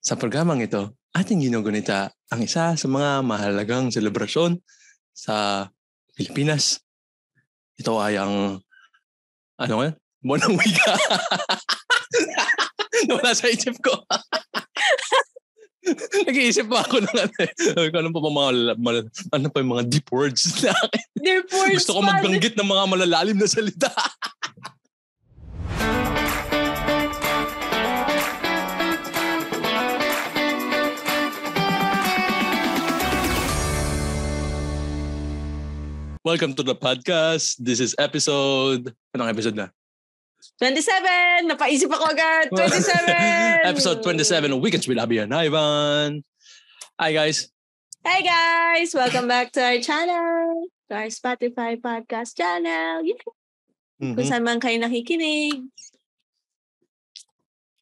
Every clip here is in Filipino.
Sa programang ito, ating ginugunita ang isa sa mga mahalagang selebrasyon sa Pilipinas. Ito ay ang, ano nga, buwan ng wika. Nawala sa isip ko. Nag-iisip pa ako ng ano, eh. Sabi ko, ano pa mga, mal- ano pa yung mga deep words na Dear poor Gusto ko magbanggit ng mga malalalim na salita. Welcome to the podcast. This is episode... Anong episode na? 27! Napaisip ako agad! 27! episode 27 of Weekends with Abby and Ivan. Hi guys. Hi guys! Welcome back to our channel! To our Spotify podcast channel! Yeah. Mhm. Kung saan man kayo nakikinig.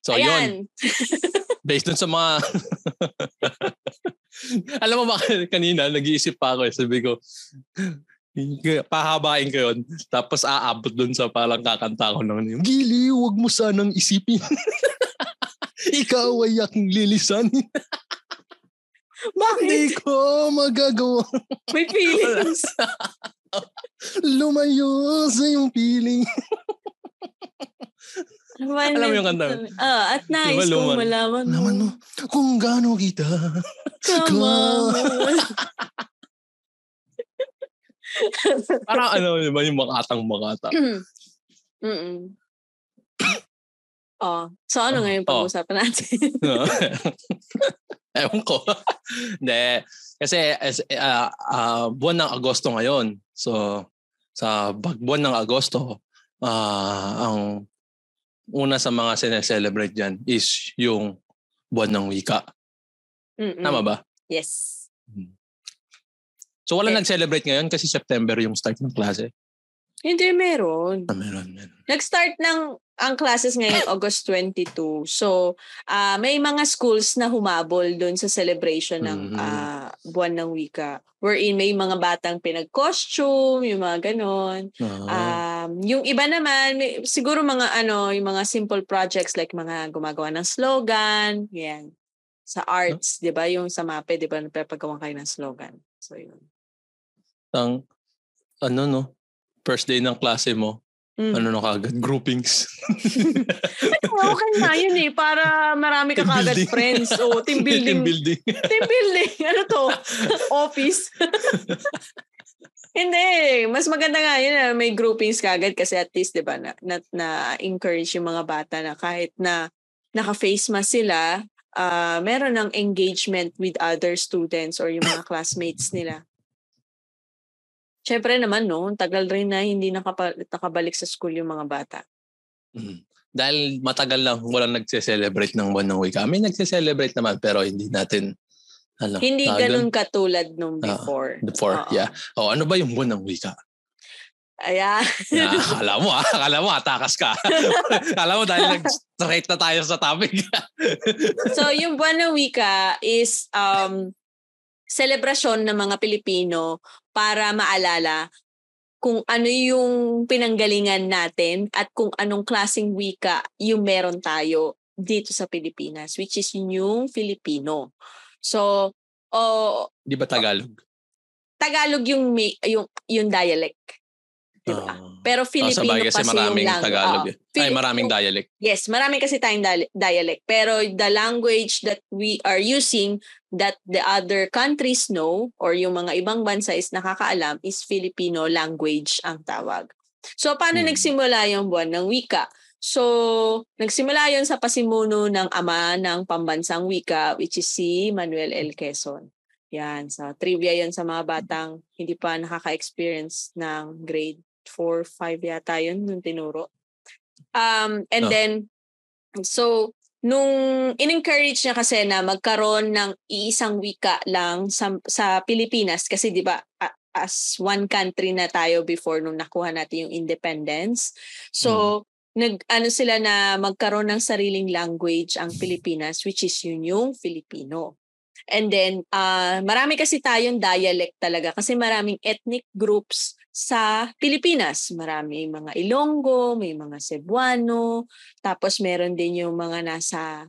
So yun, Ayan! based dun sa mga... Alam mo ba, kanina nag-iisip pa ako eh. Sabi ko, pahabain ko yun. Tapos aabot dun sa parang kakanta ko ng yung Gili, huwag mo sanang isipin. Ikaw ay aking lilisanin. Bakit? Hindi ko magagawa. May feelings. Lumayo sa iyong feeling. Naman, Alam mo yung kanta? Ah, at nais Luman, kong malaman mo. Naman mo, kung gaano kita. Kama. Parang ano, di ba, yung makatang makata. Mm-mm. Oh, so ano Oh, ngayon oh. pag-usapan natin? Ewan ko. Hindi. Kasi as, ah, ah, buwan ng Agosto ngayon. So, sa buwan ng Agosto, ah, ang una sa mga sineselebrate dyan is yung buwan ng wika. Mm-mm. Tama ba? Yes. So, wala Eh. nag-celebrate ngayon kasi September yung start ng klase. Hindi, meron. Ah, meron, meron. Nag-start ng ang classes ngayon August 22. So, ah may mga schools na humabol doon sa celebration ng Mhm. ah, buwan ng wika. Wherein may mga batang pinag-costume, yung mga ganon. Ah, Um, yung iba naman, may, siguro mga ano, yung mga simple projects like mga gumagawa ng slogan, yan. Sa arts, 'di ba? Yung sa MAPE, 'di ba, napapagawa kayo ng slogan. So, yun. Ang, ano no, first day ng klase mo, Mm. ano na kagad, groupings. okay na yun eh, para marami ka kagad building. friends. O, team building. Team building. team building. Ano to? Office. Hindi. Mas maganda nga yun na may groupings kagad kasi at least, di ba, na, na, na-encourage yung mga bata na kahit na naka-face mask sila, ah meron ng engagement with other students or yung mga classmates nila. Siyempre naman, no, tagal rin na hindi nakapa, nakabalik sa school yung mga bata. Mm. Dahil matagal lang walang nagse-celebrate ng buwan ng wika. May nagse-celebrate naman pero hindi natin ano, Hindi ganun katulad nung Ah, before. Before, Oo. yeah. Oh, ano ba yung buwan ng wika? Ayan. Yeah, akala mo ah, akala mo atakas ka. akala mo dahil nag-straight na tayo sa topic. so, yung buwan ng wika is um, selebrasyon ng mga Pilipino para maalala kung ano yung pinanggalingan natin at kung anong klaseng wika yung meron tayo dito sa Pilipinas, which is yung Filipino. So, oh, Di ba Tagalog? Tagalog yung yung yung dialect. Diba? Ah. Pero Oh, Filipino sabay kasi kasi maraming yung language. Tagalog. Ay, Fili- maraming dialect. Yes, marami kasi tayong dialect. Pero the language that we are using that the other countries know or yung mga ibang bansa is nakakaalam is Filipino language ang tawag. So, paano Hmm. nagsimula yung buwan ng wika? So, nagsimula yon sa pasimuno ng ama ng pambansang wika which is si Manuel L. Quezon. Yan, sa trivia yon sa mga batang hindi pa nakaka-experience ng grade 4, 5 yata yun nung tinuro. Um, and Oh. then, so, nung in-encourage niya kasi na magkaroon ng iisang wika lang sa, sa Pilipinas kasi di ba as one country na tayo before nung nakuha natin yung independence. So, nag ano sila na magkaroon ng sariling language ang Pilipinas which is yun yung Filipino. And then, ah marami kasi tayong dialect talaga kasi maraming ethnic groups sa Pilipinas. Marami mga Ilonggo, may mga Cebuano, tapos meron din yung mga nasa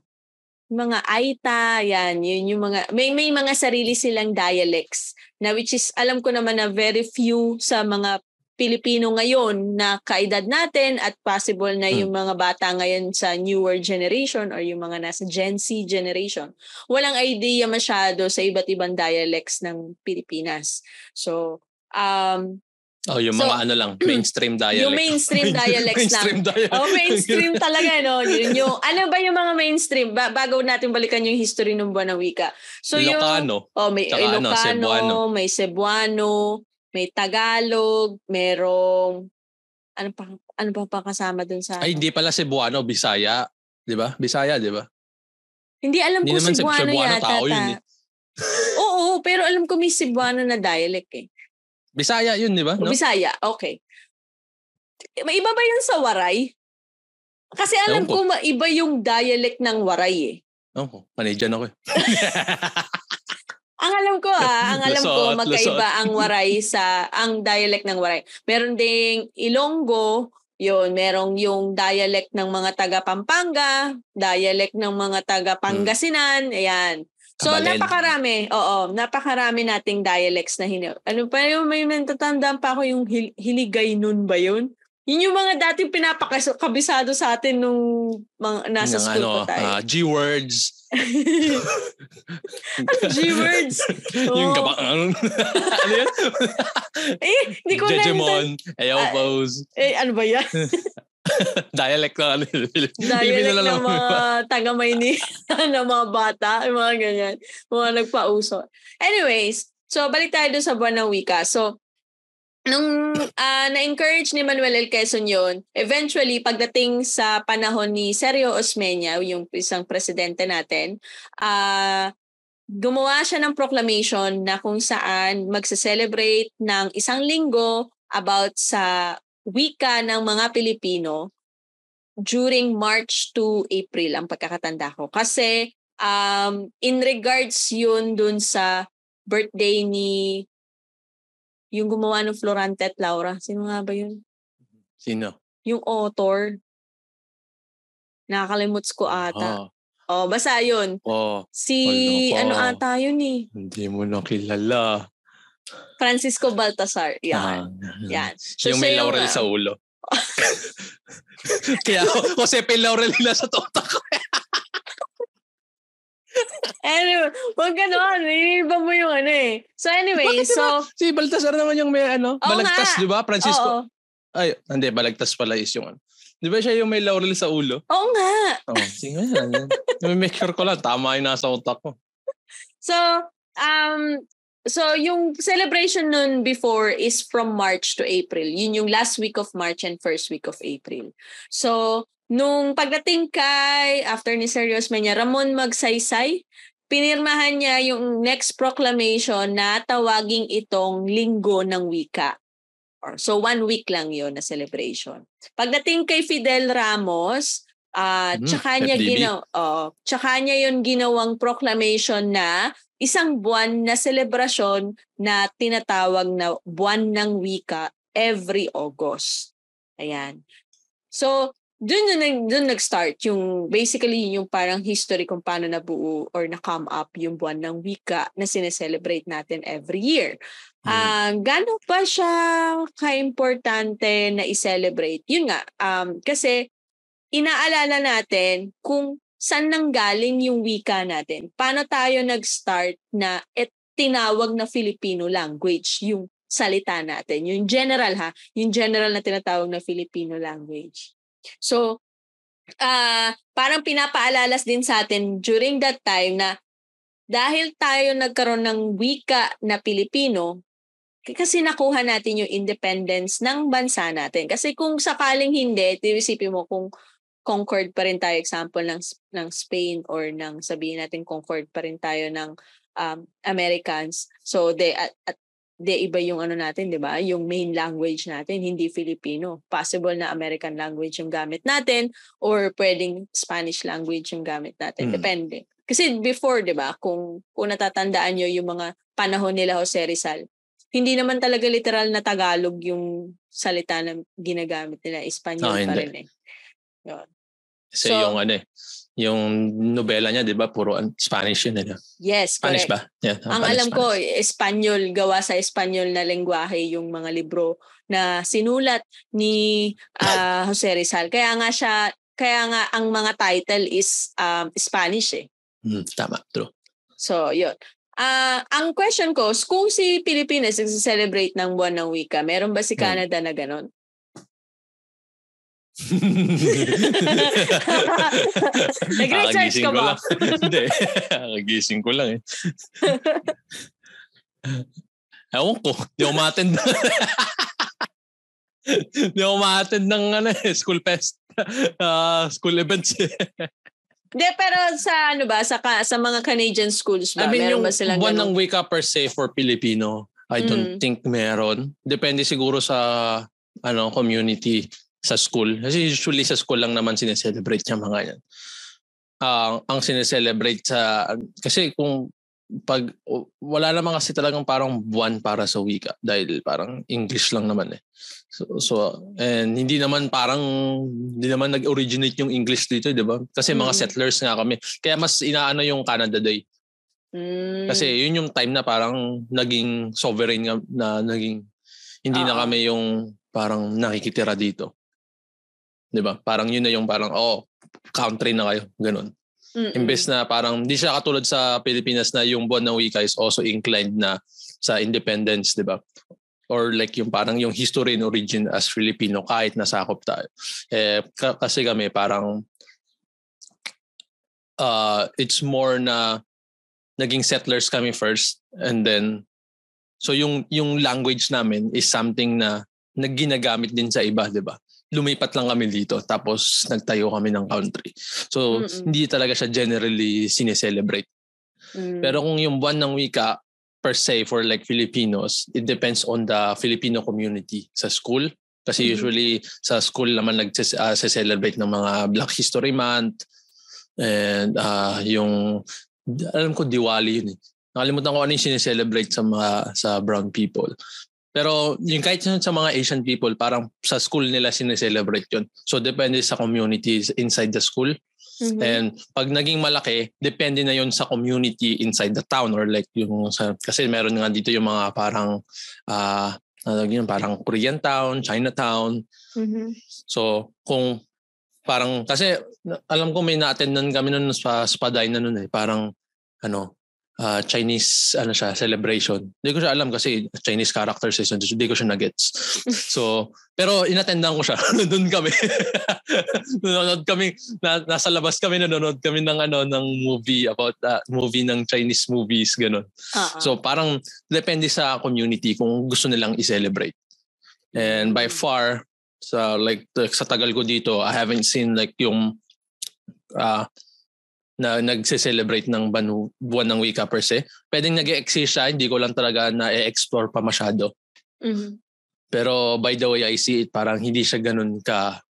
mga Aita, yan, yun yung mga, may, may mga sarili silang dialects na which is, alam ko naman na very few sa mga Pilipino ngayon na kaedad natin at possible na Hmm. yung mga bata ngayon sa newer generation or yung mga nasa Gen Z generation, walang idea masyado sa iba't ibang dialects ng Pilipinas. So, um, Oh, yung So, mga ano lang, mainstream dialect. yung mainstream dialects lang. mainstream dialect. Oh, mainstream talaga, no? Yun yung, ano ba yung mga mainstream? Ba- bago natin balikan yung history ng buwan ng wika. So, yung, Ilocano. oh, may Tsaka ano, Ilocano, Cebuano. may Cebuano, may Tagalog, merong, ano pa, ano pa pa kasama dun sa, Ay, hindi pala Cebuano, Bisaya. Di ba? Bisaya, di ba? hindi alam Hindi ko Cebuano, Cebuano, yata. tao yun eh. Oo, pero alam ko may Cebuano na dialect eh. Bisaya yun, di ba? No? Bisaya, okay. May iba ba yun sa Waray? Kasi alam Ewan ko. ko maiba yung dialect ng Waray eh. Oh, panidyan ako eh. Ang alam ko ah, ang alam ko magkaiba lusot. ang Waray sa ang dialect ng Waray. Meron ding Ilonggo, yun, merong yung dialect ng mga taga Pampanga, dialect ng mga taga Pangasinan, ayan. So Kabalin. napakarami, oo, napakarami nating dialects na hini. Ano pa yung may natatandaan pa ako yung hil- hiligay nun ba yun? Yun yung mga dating pinapakabisado sa atin nung mga, nasa Yung school ano, pa tayo. ah, G-words. G-words. yung Oo. gaba... ano yun? Eh, hindi ko na Jejemon. Ayaw Ah, pose. Eh, ano ba yan? Dialect na ano. Dialect na lang. ng mga taga Maynila, ng mga bata, yung mga ganyan. Mga nagpauso. Anyways, so balik tayo dun sa buwan ng wika. So, nung ah, na-encourage ni Manuel L. Quezon yun, eventually, pagdating sa panahon ni Sergio Osmeña, yung isang presidente natin, ah gumawa siya ng proclamation na kung saan magse-celebrate ng isang linggo about sa wika ng mga Pilipino during March to April ang pagkakatanda ko. Kasi um, in regards yun dun sa birthday ni yung gumawa ng Florante at Laura. Sino nga ba yun? Sino? Yung author. Nakakalimuts ko ata. Ah, Oh, basta yun. oh, Si ano ata yun eh. hindi mo na kilala. Francisco Baltasar. Yan. Ah, Yan. So, yung may laurel ah, sa ulo. Kaya Jose P. Laurel nila sa tota ko. Anyway, wag ganon. Iba mo yung ano eh. So anyway, Bakit so... Si Baltasar naman yung may ano, Oo balagtas, nga. di ba? Francisco. Oo. Ay, hindi, balagtas pala is yung ano. Di ba siya yung may laurel sa ulo? Oo nga. Oo, sige yan. yan. May make sure ko lang, tama yung nasa utak ko. So, um, so yung celebration nun before is from March to April. Yun yung last week of March and first week of April. So, nung pagdating kay, after ni Serious Menya, Ramon Magsaysay, pinirmahan niya yung next proclamation na tawaging itong Linggo ng Wika. So, one week lang yon na celebration. Pagdating kay Fidel Ramos, ah Hmm, tsaka niya ginaw, oh, tsaka niya yon ginawang proclamation na isang buwan na selebrasyon na tinatawag na buwan ng wika every August. Ayan. So, dun nag- dun nag-start yung basically yung parang history kung paano nabuo or na-come up yung buwan ng wika na sineselebrate natin every year. Hmm. Ah, gaano pa siya ka-importante na i-celebrate? Yun nga, um, kasi inaalala natin kung saan nanggaling yung wika natin. Paano tayo nag-start na et tinawag na Filipino language, yung salita natin. Yung general ha, yung general na tinatawag na Filipino language. So, ah parang pinapaalala din sa atin during that time na dahil tayo nagkaroon ng wika na Pilipino, kasi nakuha natin yung independence ng bansa natin. Kasi kung sakaling hindi, isipin mo kung concord pa rin tayo, example ng, ng Spain or ng sabihin natin concord pa rin tayo ng um, Americans. So, they, at, at de iba yung ano natin, 'di ba? Yung main language natin hindi Filipino. Possible na American language yung gamit natin or pwedeng Spanish language yung gamit natin. Hmm. Depende. Kasi before, 'di ba, kung kung natatandaan niyo yung mga panahon nila Jose Rizal, hindi naman talaga literal na Tagalog yung salita na ginagamit nila, Espanyol Ah, pa rin eh. Yun. Kasi So- yung ano eh, yung nobela niya, di ba? Puro an- Spanish yun. Eh. Yes, Spanish correct. ba? Yeah, Ang Spanish, alam ko, Spanish. Espanyol, gawa sa Espanyol na lengguwahe yung mga libro na sinulat ni ah, Jose Rizal. Kaya nga siya, kaya nga ang mga title is um, Spanish eh. Hmm, tama, true. So, yun. Ah, ang question ko, kung si Pilipinas nagse-celebrate ng buwan ng wika, meron ba si Hmm. Canada na ganon? Nag-research ka ko ba? lang. Hindi. Kakagising ko lang eh. Ewan ko. Di ako ma-attend. Di ako ma-attend ng ano, eh, school fest. Ah, school events. eh. Hindi, pero sa ano ba, sa, ka- sa mga Canadian schools ba, I mean, meron yung ba silang buwan ganon? ng wake up per se for Filipino, I don't Mm. think meron. Depende siguro sa ano community sa school. Kasi usually sa school lang naman sineselebrate yung mga yan. Ang ang sineselebrate sa kasi kung pag wala naman kasi talagang parang buwan para sa wika dahil parang English lang naman eh. So, so and hindi naman parang hindi naman nag-originate yung English dito, 'di ba? Kasi mga Mm. settlers nga kami. Kaya mas inaano yung Canada Day. Mm. Kasi yun yung time na parang naging sovereign nga, na naging hindi na Oo. kami yung parang nakikitira dito. 'Di ba? Parang yun na yung parang oh, country na kayo, ganun. Mm-mm. Imbes na parang hindi siya katulad sa Pilipinas na yung buwan ng wika is also inclined na sa independence, 'di ba? Or like yung parang yung history and origin as Filipino kahit nasakop tayo. Eh ka- kasi kami parang uh it's more na naging settlers kami first and then so yung yung language namin is something na nagginagamit din sa iba, 'di ba? Lumipat lang kami dito tapos nagtayo kami ng country. So Mm-mm. hindi talaga siya generally sineselebrate. Mm. Pero kung yung buwan ng wika per se for like Filipinos, it depends on the Filipino community sa school. Kasi Mhm. usually sa school naman nag-celebrate ng mga Black History Month and ah, yung alam ko Diwali yun eh. Nakalimutan ko ano yung sineselebrate sa mga sa brown people. Pero yung kahit yun sa mga Asian people, parang sa school nila sineselebrate yun. So depende sa communities inside the school. Mhm. And pag naging malaki, depende na yon sa community inside the town or like yung sa, kasi meron nga dito yung mga parang ah ano yun, parang Korean town, Chinatown. Mhm. So kung parang kasi alam ko may na-attendan kami noon sa Spaday na noon eh, parang ano ah, Chinese ano siya celebration. Hindi ko siya alam kasi Chinese characters eh, so hindi ko siya na-gets. So, pero inattendan ko siya. Doon kami. nanonood kami, na, nasa labas kami, nanonood kami ng ano ng movie about uh, movie ng Chinese movies ganun. Oo. So parang depende sa community kung gusto nilang i-celebrate. And by far sa like the- sa tagal ko dito, I haven't seen like yung ah na nagse-celebrate ng banu, buwan ng wika per se. Pwedeng nag-exist siya, hindi ko lang talaga na-explore pa masyado. Mhm. Pero by the way I see it, parang hindi siya ganun ka,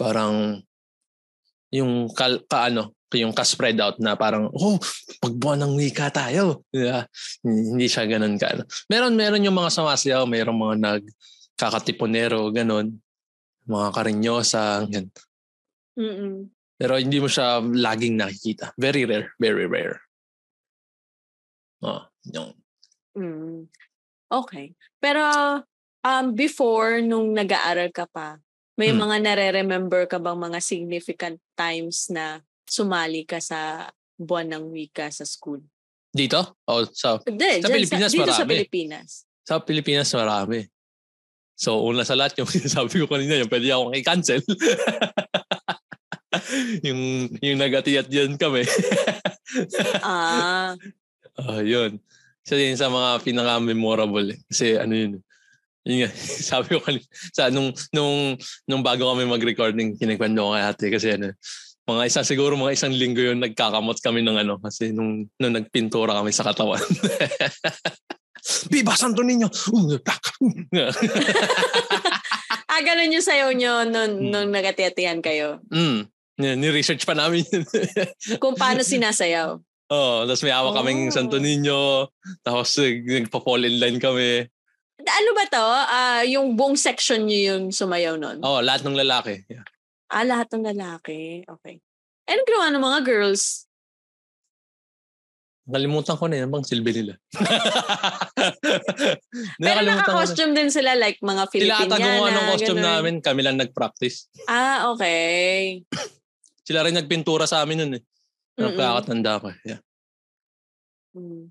parang yung ka, ka ano, yung ka-spread out na parang, oh, pag buwan ng wika tayo. Yeah. Hindi siya ganun ka. ano. Meron, meron yung mga sumasayaw, meron mga nagkakatiponero, ganun. Mga karinyosa, ganun. Mm-mm. Pero hindi mo siya laging nakikita. Very rare, very rare. Oh, yung, Mm. Okay. Pero um before nung nag-aaral ka pa, may Hmm. mga nare-remember ka bang mga significant times na sumali ka sa buwan ng wika sa school? dito? O sa, Hindi, Sa dyan Pilipinas, dito sa marami. Pilipinas. sa Pilipinas marami. So, una sa lahat, yung sabi ko kanina, yung pwede akong i-cancel. yung, yung nag-atiyat dyan kami. Ah, Ah, yun. Isa din sa mga pinaka-memorable. eh. Kasi ano yun. Yun nga, sabi ko kanina, sa nung, nung, nung bago kami mag-recording, kinikwento ko kay ate kasi ano, mga isa siguro mga isang linggo yun nagkakamot kami ng ano kasi nung, nung nagpintura kami sa katawan. Viva Santo Niño! ah ganun yung sayaw nyo nung, nung nagatiyatihan kayo. mm. Ni-research pa namin yun. Kung paano sinasayaw. oh, tapos may hawak kaming Oh. Santo Niño. Tapos nag- nagpa-fall in line kami. Ano ba to? Ah, yung buong section nyo yung sumayaw nun? Oh, lahat ng lalaki. Yeah. Ah, lahat ng lalaki. Okay. Anong ginawa ng mga girls? Nakalimutan ko na yun. Bang silbi nila. Pero naka-costume din sila like mga Filipiniana. Sila ata gumawa ng costume ganun. namin. Kami lang nag-practice. Ah, okay. Sila rin nagpintura sa amin nun eh. Mm-mm. Nakakatanda ko. Yeah. Mm.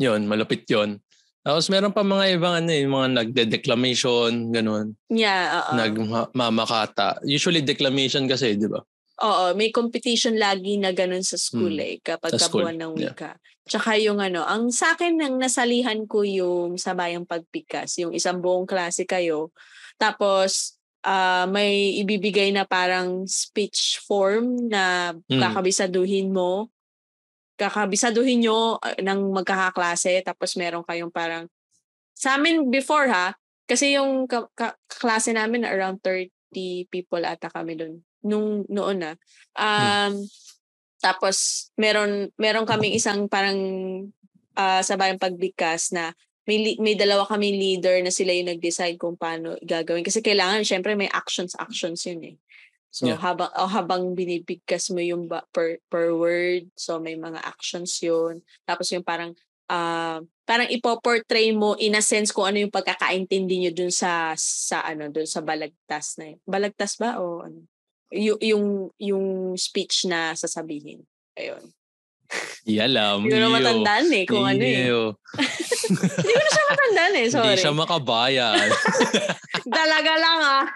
Yun, malupit yun. Tapos meron pa mga ibang ano eh, mga nagde-declamation, ganun. Yeah, oo. Nagmamakata. Usually declamation kasi, di ba? Oo, may competition lagi na ganun sa school Mm. eh, kapag Sa kabuuan ng yeah. wika. Tsaka yung ano, ang sa akin nang nasalihan ko yung sabayang pagpikas, yung isang buong klase kayo. Tapos, ah may ibibigay na parang speech form na Mm. kakabisaduhin mo. Kakabisaduhin nyo ah, ng magkakaklase. Tapos meron kayong parang, sa amin before ha, kasi yung ka- ka- klase namin around 30 people ata kami doon nung noon na. Um tapos meron meron kaming isang parang ah sabayang pagbigkas na may may dalawa kaming leader na sila yung nag-decide kung paano gagawin kasi kailangan syempre may actions actions yun eh. So Yeah. habang oh, habang binibigkas mo yung ba, per per word, so may mga actions yun. Tapos yung parang ah parang ipo-portray mo in a sense kung ano yung pagkakaintindi niyo dun sa sa ano dun sa balagtas na yun. Balagtas ba o ano? Yung yung yung speech na sasabihin. Ayun. Di alam. Hindi ko na Iyo. matandaan eh kung ano eh. Iyo. Hindi ko na siya matandaan eh, sorry. Hindi siya makabayan. Talaga lang ah.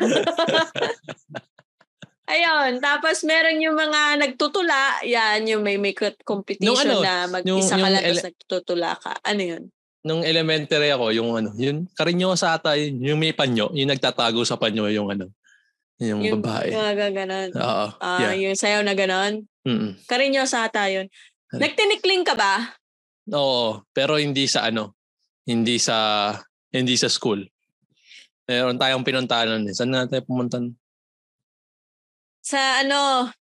Ayun, tapos meron yung mga nagtutula, yan yung may may competition Nung ano, na yung- mag-isa ka yung lang ele- nagtutula ka. Ano yun? Nung elementary ako, yung ano, yun, karinyosa ata, yun, yung may panyo, yung nagtatago sa panyo, yung ano, yung, babae. Yung mga ganon. Oo. Ah, yeah. Yung sayaw na ganon. Mm-mm. Karinyo sa ata yun. Nagtinikling ka ba? Oo, pero hindi sa ano, hindi sa hindi sa school. Meron tayong pinuntahan nun. eh. Saan na tayo pumunta? Sa ano?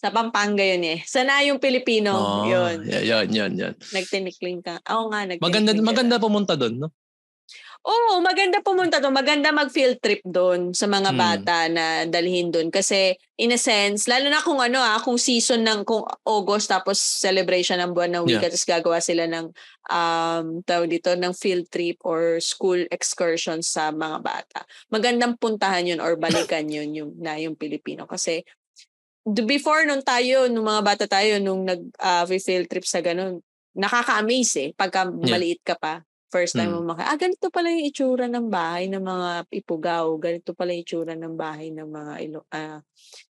Sa Pampanga yun eh. Sana yung Pilipino. Oo, yun. yeah, yun, yun, yun. Nagtinikling ka. Oo nga, nagtinikling Maganda, ka. maganda pumunta doon, no? Oo, maganda pumunta doon. Maganda mag-field trip doon sa mga Hmm. bata na dalhin doon. Kasi in a sense, lalo na kung ano ah, kung season ng kung August tapos celebration ng buwan ng wika Yeah. tapos gagawa sila ng um, tawag dito, ng field trip or school excursion sa mga bata. Magandang puntahan yun or balikan yun yung, na yung Pilipino. Kasi before nung tayo, nung mga bata tayo, nung nag ah, field trip sa ganun, nakaka-amaze eh. Pagka Yeah. maliit ka pa. First time Mm. mo maka, ah, ganito pala yung itsura ng bahay ng mga ipugaw. Ganito pala yung itsura ng bahay ng mga ilo, ah,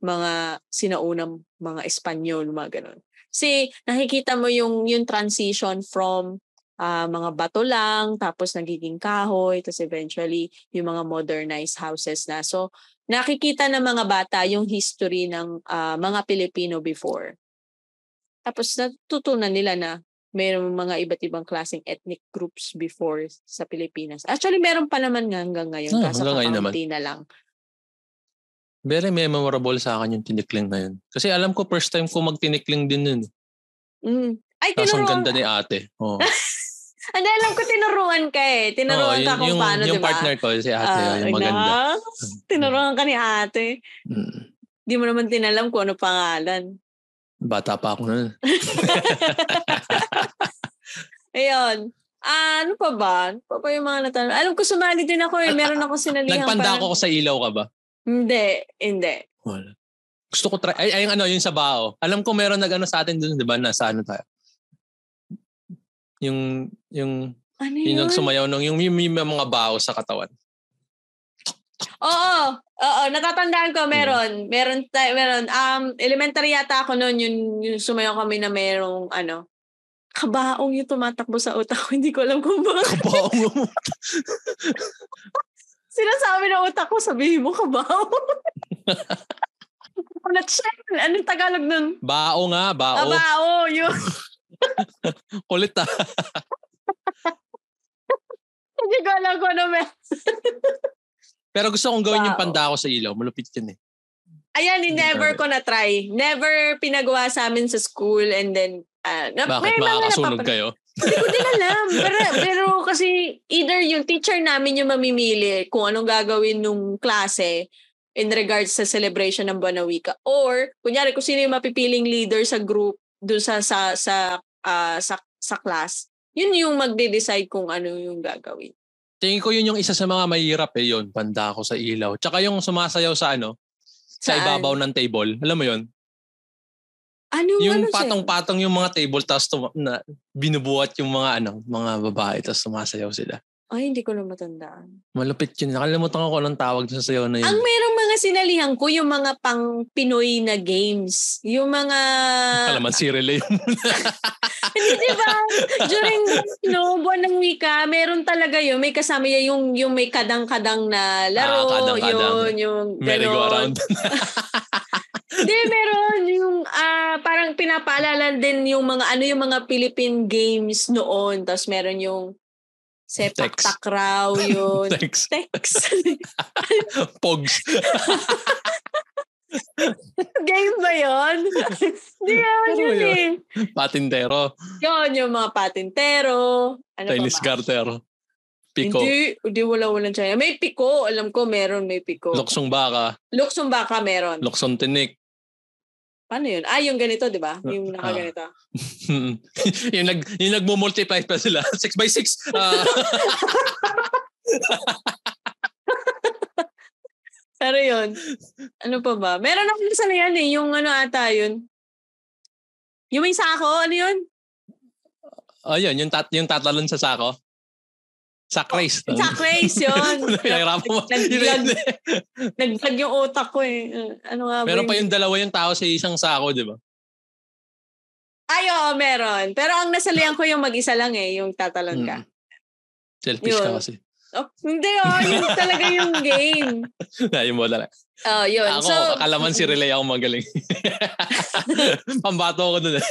mga sinaunang mga Espanyol, mga ganun. Kasi nakikita mo yung, yung transition from ah, mga bato lang, tapos nagiging kahoy, tapos eventually yung mga modernized houses na. So, nakikita ng mga bata yung history ng ah, mga Pilipino before. Tapos natutunan nila na mayroong mga iba't ibang klaseng ethnic groups before sa Pilipinas. Actually, meron pa naman nga hanggang ngayon. Ah, kaso hanggang ngayon naman. na lang. Very memorable sa akin yung tinikling na yun. Kasi alam ko first time ko magtinikling din nun. eh. Mm. Ay, Tapos ang ganda ni ate. Oh. Ano, alam ko tinuruan ka eh. Tinuruan ka yun- kung yung, paano, yung di ba? partner ko, si ate, Ah, yung maganda. na, tinuruan ka ni ate. Mm. Di mo naman tinalam kung ano pangalan. Bata pa ako nun. Ayun. Ah, ano pa ba? Ano pa ba yung mga natanong? Alam ko sumali din ako eh. Meron ako sinalihan. Nagpanda parang- ako sa ilaw ka ba? Hindi, hindi. Wala. Gusto ko try. Ay, ay, yung ano, yung sa bao. Alam ko meron nag-ano sa atin dun, di ba? Nasa ano tayo? Yung, yung, Ano yung yun? nagsumayaw nung, yung, yung, yung mga bao sa katawan. Oo, oo, natatandaan ko Hmm. meron. Meron tayo, meron. Um elementary yata ako noon yung, yung sumayaw kami na merong ano kabaong yung tumatakbo sa utak ko. Hindi ko alam kung bakit. Kabao mo. Sinasabi ng utak ko, sabihin mo kabaong. Ano siya? Anong Tagalog nun? Bao nga, bao. Kabao, yun. Kulit ah. Hindi ko alam kung ano meron. Pero gusto kong gawin yung Bao. panda ko sa ilaw. Malupit yun eh. Ayan, never ko na try. Never pinagawa sa amin sa school and then ah, na, Bakit? may Makakasunog kayo? Hindi ko din alam. Pero, pero kasi either yung teacher namin yung mamimili kung anong gagawin nung klase, in regards sa celebration ng Buwan ng Wika. Or, kunyari, kung sino yung mapipiling leader sa group doon sa sa sa uh, sa sa class, yun yung magde-decide kung ano yung gagawin. Tingin ko yun yung isa sa mga mahirap eh yun, panda ako sa ilaw. Tsaka yung sumasayaw sa ano, Saan? sa ibabaw ng table. Alam mo yun? Ano, yung ano patong-patong yung mga table tapos tum- na, binubuhat yung mga ano, mga babae tapos sumasayaw sila. Ay, hindi ko na matandaan. Malupit yun. Nakalimutan ko anong tawag sa sayo na yun. Ang merong mga sinalihan ko, yung mga pang Pinoy na games. Yung mga... Kalaman si relay Hindi, di ba? During, no, buwan ng wika, meron talaga yun. May kasama yan yung, yung may kadang-kadang na laro. Ah, kadang-kadang. Yun, yung Merry-go-around. Hindi, meron yung uh, parang pinapaalala din yung mga ano yung mga Philippine games noon. Tapos meron yung Sepak Tex. takraw yun. Tex. Tex. Pogs. Game ba yun? Hindi yun ano yun, eh. Patintero. Yun, yung mga patintero. Ano Tennis garter. Piko. Hindi, hindi wala walang China. May piko, alam ko meron may piko. Luksong baka. Luksong baka meron. Luksong tinik. Paano yun? Ah, yung ganito, di ba? Yung ah. nakaganito. yung, nag, yung nagmo-multiply pa sila. 6 by 6. Uh. Pero yun. Ano pa ba? Meron ako sa yan eh. Yung ano ata yun. Yung may sako, ano yun? Oh, yun. Yung, tat, yung tatalon sa sako. Sack race. Oh, race yun. Pinahirapan mo. Naglag, naglag yung utak ko eh. Ano nga Meron pa yung dalawa yung tao sa isang sako, di ba? Ay, oo, meron. Pero ang nasalihan ko yung mag-isa lang eh, yung tatalon ka. Hmm. Selfish yun. ka kasi. Oh, hindi oh, yun talaga yung game. Ayun mo talaga. Oh, yun. Ako, so, akalaman si Relay ako magaling. Pambato ako dun eh.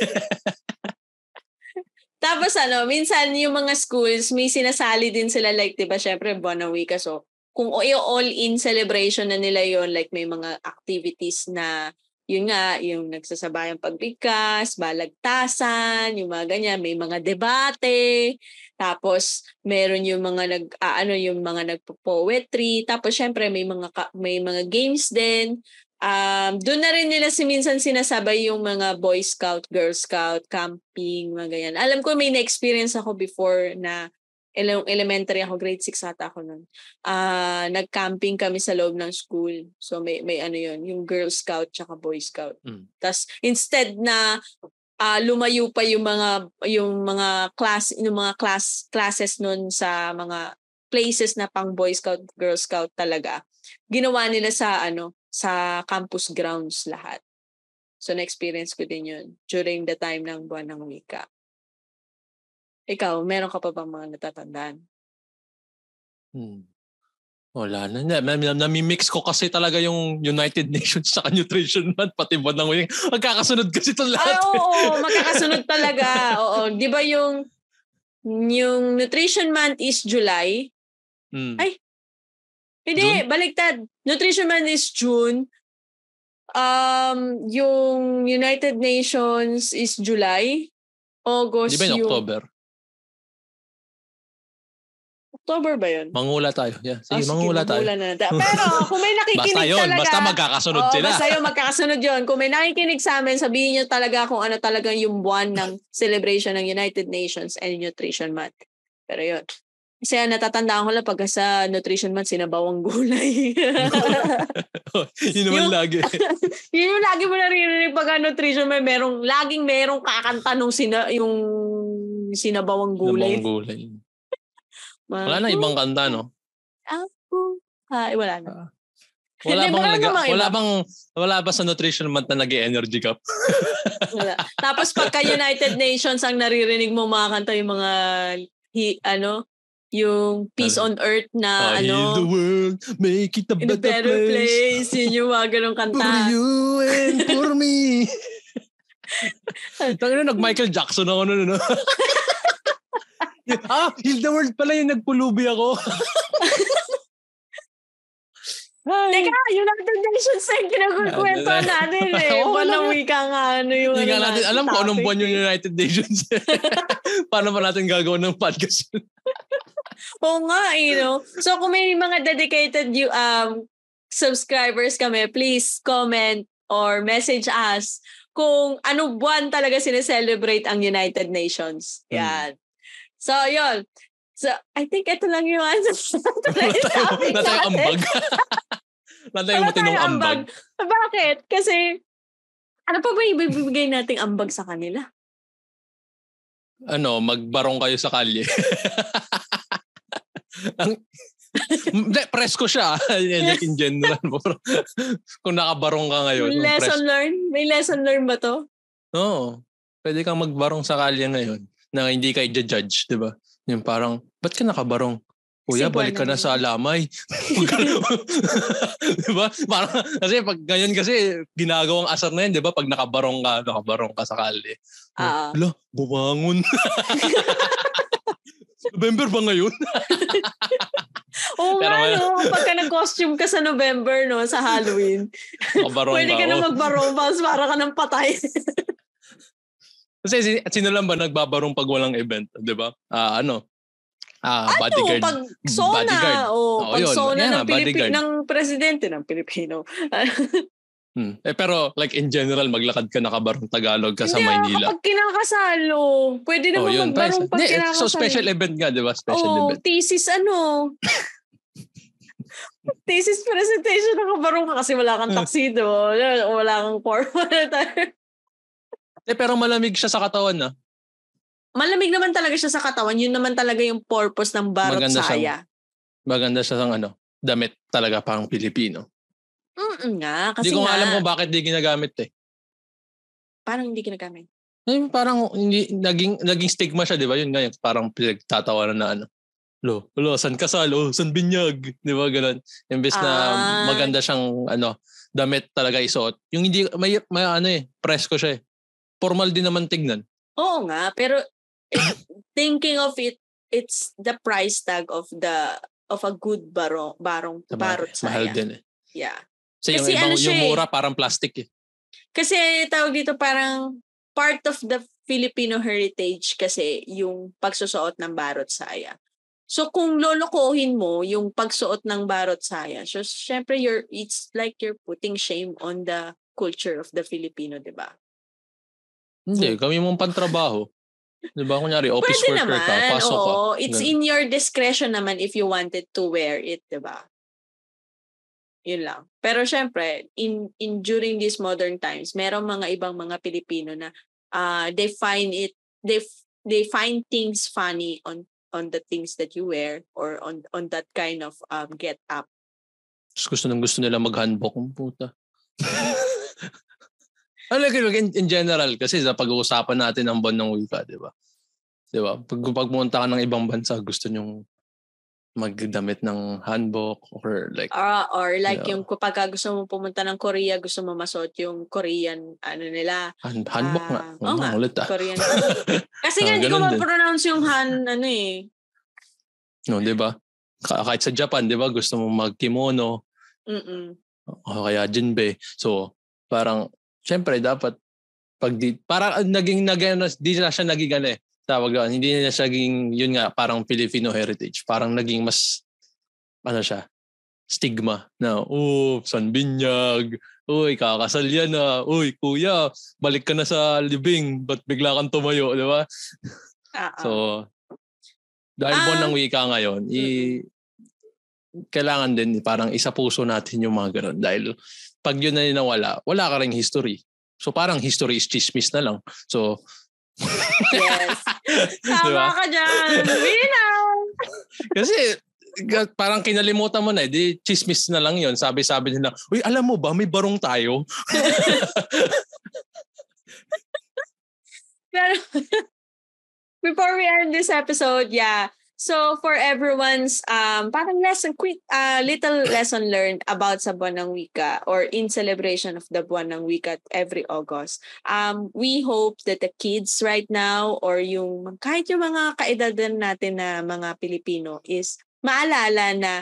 Tapos ano, minsan yung mga schools, may sinasali din sila like, di ba, syempre, buwan ng wika. So, kung all-in celebration na nila yon like may mga activities na yun nga, yung nagsasabayang pagbigkas, balagtasan, yung mga ganyan, may mga debate, tapos meron yung mga nag uh, ano yung mga nagpo-poetry, tapos syempre may mga may mga games din um, doon na rin nila si minsan sinasabay yung mga Boy Scout, Girl Scout, camping, mga ganyan. Alam ko may na-experience ako before na ele- elementary ako, grade 6 ata ako nun. Uh, nag-camping kami sa loob ng school. So may, may ano yun, yung Girl Scout tsaka Boy Scout. Mm. Tapos instead na uh, lumayo pa yung mga yung mga class yung mga class classes nun sa mga places na pang Boy Scout, Girl Scout talaga. Ginawa nila sa ano, sa campus grounds lahat. So, na-experience ko din yun during the time ng buwan ng wika. Ikaw, meron ka pa bang mga natatandaan? Hmm. Wala na. Nami-mix ko kasi talaga yung United Nations sa Nutrition Month, pati buwan ng wika. Magkakasunod kasi ito lahat. Ay, oo, oo, magkakasunod talaga. oo. Di ba yung yung Nutrition Month is July? Hmm. Ay, hindi, June? baliktad. Nutrition Month is June. Um, yung United Nations is July. August Di ba yung, yung October? October ba yun? Mangula tayo. Yeah. Sige, oh, mangula tayo. Na. Pero kung may nakikinig basta yun, talaga. Basta magkakasunod oh, sila. Basta yun, magkakasunod yun. Kung may nakikinig sa amin, sabihin nyo talaga kung ano talaga yung buwan ng celebration ng United Nations and Nutrition Month. Pero yun. Kasi natatandaan ko lang pag sa nutrition month, sinabawang gulay. yun naman yung, lagi. yun yung lagi mo naririnig pag nutrition month, merong, laging merong kakanta nung sina, yung sinabawang gulay. Sinabawang gulay. wala na ibang kanta, no? Ako. Ah, wala na. Uh, wala bang naga, wala bang wala ba sa nutrition month na nag-energy cup? wala. Tapos pagka United Nations ang naririnig mo mga kanta yung mga hi, ano yung peace on earth na I ano the world make it a, better, better place. place yun yung mga ganong kanta for you and for me Tangina nag Michael Jackson ako noon no ah heal the world pala yung nagpulubi ako Ay. Teka, United Nations yung kinagkwento natin eh. Oo, Walang wika nga ano yung... Hindi ano natin alam ko anong buwan yung United Nations. Paano pa natin gagawin ng podcast? Oo nga, you know. So kung may mga dedicated you um subscribers kami, please comment or message us kung ano buwan talaga sineselebrate ang United Nations. Hmm. Yan. So, yun. So, I think ito lang yung answer. na tayo ambag. Wala matinong tayong ambag. Bakit? Kasi, ano pa ba ibibigay nating ambag sa kanila? Ano, magbarong kayo sa kalye. Ang, hindi, presko siya. like in general. Kung nakabarong ka ngayon. lesson presko. learned? May lesson learned ba to? Oo. Pwede kang magbarong sa kalye ngayon na hindi kayo judge, di ba? Yung parang, ba't ka nakabarong? Kuya, balik ka na sa alamay. di ba? Parang, kasi pag ngayon kasi, ginagawang asar na yun, di ba? Pag nakabarong ka, nakabarong ka sa kalye. Ah. Hala, bumangon. November ba ngayon? Oo Pero nga, ngayon- no? Pagka nag-costume ka sa November, no? Sa Halloween. Pwede ka na oh. magbarong, mas para ka ng patay. Kasi si- sino lang ba nagbabarong pag walang event, 'di ba? Ah, ano? Ah, ano, bodyguard. pag sona, Bodyguard. o Oo, pag yun. sona Yan ng, bodyguard. ng presidente ng Pilipino. Hmm. Eh, pero like in general, maglakad ka nakabarong Tagalog ka sa Hindi, ah, Maynila. kapag kinakasalo, pwede naman Oh, yun. magbarong pag Hindi, kinakasalo. so special event nga, 'di ba? Special oh, event. thesis ano? thesis presentation nakabarong ka kasi wala kang Hmm. tuxedo. Wala, kang formal attire. Eh, pero malamig siya sa katawan na. Malamig naman talaga siya sa katawan. Yun naman talaga yung purpose ng barot Maganda saya. siyang- Maganda siya ng ano, damit talaga pang Pilipino. Mm nga, kasi Hindi ko nga, alam kung bakit di ginagamit eh. parang hindi ginagamit. Eh, parang hindi, naging, naging stigma siya, di ba? Yun nga, yung parang pinagtatawanan na ano. Lo, lo, san kasal? Oh, san binyag? Di ba? Ganun. Imbes na Ah. maganda siyang, ano, damit talaga isuot. Yung hindi, may, may ano eh, presko siya eh. Formal din naman tignan. Oo nga, pero thinking of it, it's the price tag of the of a good barong barong barot saya. Mahal din eh. Yeah. Kasi, Kasi yung, ibang, ano siya yung eh. mura parang plastic eh. Kasi tawag dito parang part of the Filipino heritage kasi yung pagsusuot ng barot saya. So kung lolokohin mo yung pagsuot ng barot saya, so syempre you're it's like you're putting shame on the culture of the Filipino, 'di ba? Hindi, kami mong pantrabaho. Di ba? Kunyari, office Pwede worker naman. ka, pasok ka. oo. It's Ganun. in your discretion naman if you wanted to wear it, 'di ba? Yun lang. Pero syempre, in, in during these modern times, merong mga ibang mga Pilipino na uh, they find it they they find things funny on on the things that you wear or on on that kind of um, get up. Gusto nang gusto nila mag-handbook. Puta. ano like, in, in general, kasi sa pag-uusapan natin ang buwan ng wika, di ba? Di ba? Pag pagpunta ka ng ibang bansa, gusto nyong magdamit ng handbook or like, Uh, or like Yeah. yung kapag gusto mo pumunta ng Korea, gusto mo masuot yung Korean ano nila, hand, handbook nga. Ah, Oo oo nga. ulit ah. Korean. Kasi nga Ah, hindi ko ma-pronounce yung han ano eh. No, di ba? Ka- Kahit sa Japan, di ba? Gusto mo mag-kimono Mm-mm. o kaya jinbe. So, parang, syempre, dapat pag di, parang naging, naging, di na siya naging ano eh, tawag doon, hindi na siya naging, yun nga, parang Filipino heritage. Parang naging mas, ano siya, stigma na, oh, San Binyag, uy, kakasal yan na, uy, kuya, balik ka na sa libing, ba't bigla kang tumayo, di ba? Ah, ah. So, dahil Ah. buwan ng wika ngayon, i, kailangan din parang isa puso natin yung mga ganun. Dahil pag yun na nawala, wala ka rin history. So parang history is chismis na lang. So, yes. Tama Diba? ka dyan. Winaw! kasi parang kinalimutan mo na eh. Di chismis na lang yon Sabi-sabi nila, uy, alam mo ba, may barong tayo. Pero, before we end this episode, yeah. So, for everyone's um, parang lesson, quick, uh, little lesson learned about sa buwan ng wika or in celebration of the buwan ng wika every August. Um, we hope that the kids right now or yung kahit yung mga kaedadan natin na mga Pilipino is maalala na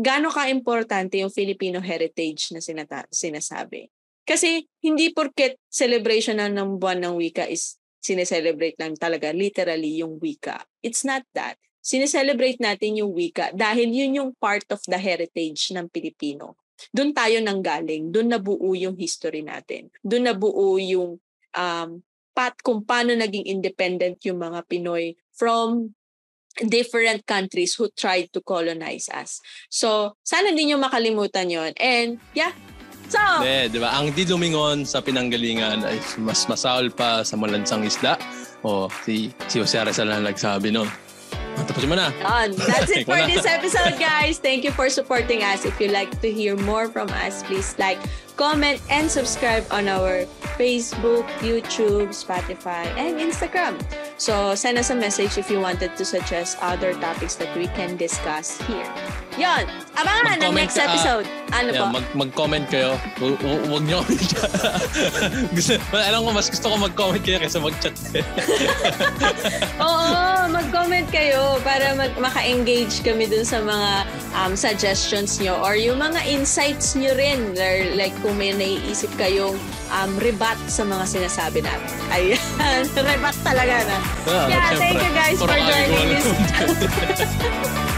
gaano ka-importante yung Filipino heritage na sinata- sinasabi. Kasi hindi porket celebration na ng buwan ng wika is sineselebrate lang talaga literally yung wika. It's not that. Sineselebrate natin yung wika dahil yun yung part of the heritage ng Pilipino. doon tayo nanggaling, doon nabuo yung history natin. Doon nabuo yung um, pat kung paano naging independent yung mga Pinoy from different countries who tried to colonize us. So, sana hindi nyo makalimutan yon And, yeah, So, De, di ba? Ang di lumingon sa pinanggalingan ay mas masaol pa sa malansang isla. O, si, si Jose Arezal na nagsabi no. Tapos mo na. That's it for this episode, guys. Thank you for supporting us. If you like to hear more from us, please like, comment, and subscribe on our Facebook, YouTube, Spotify, and Instagram. So, send us a message if you wanted to suggest other topics that we can discuss here. Yon! Abangan ng next ka, episode. Ano yeah, po? Mag, mag-comment kayo. Huwag niyo kami gusto, Alam ko, mas gusto ko mag-comment kayo kaysa mag-chat. Oo, mag-comment kayo para mag- maka-engage kami dun sa mga um, suggestions nyo or yung mga insights nyo rin. Or like kung may naiisip kayong um, rebat sa mga sinasabi natin. Ayan, rebat talaga na. Yeah, yeah thank you guys for joining this.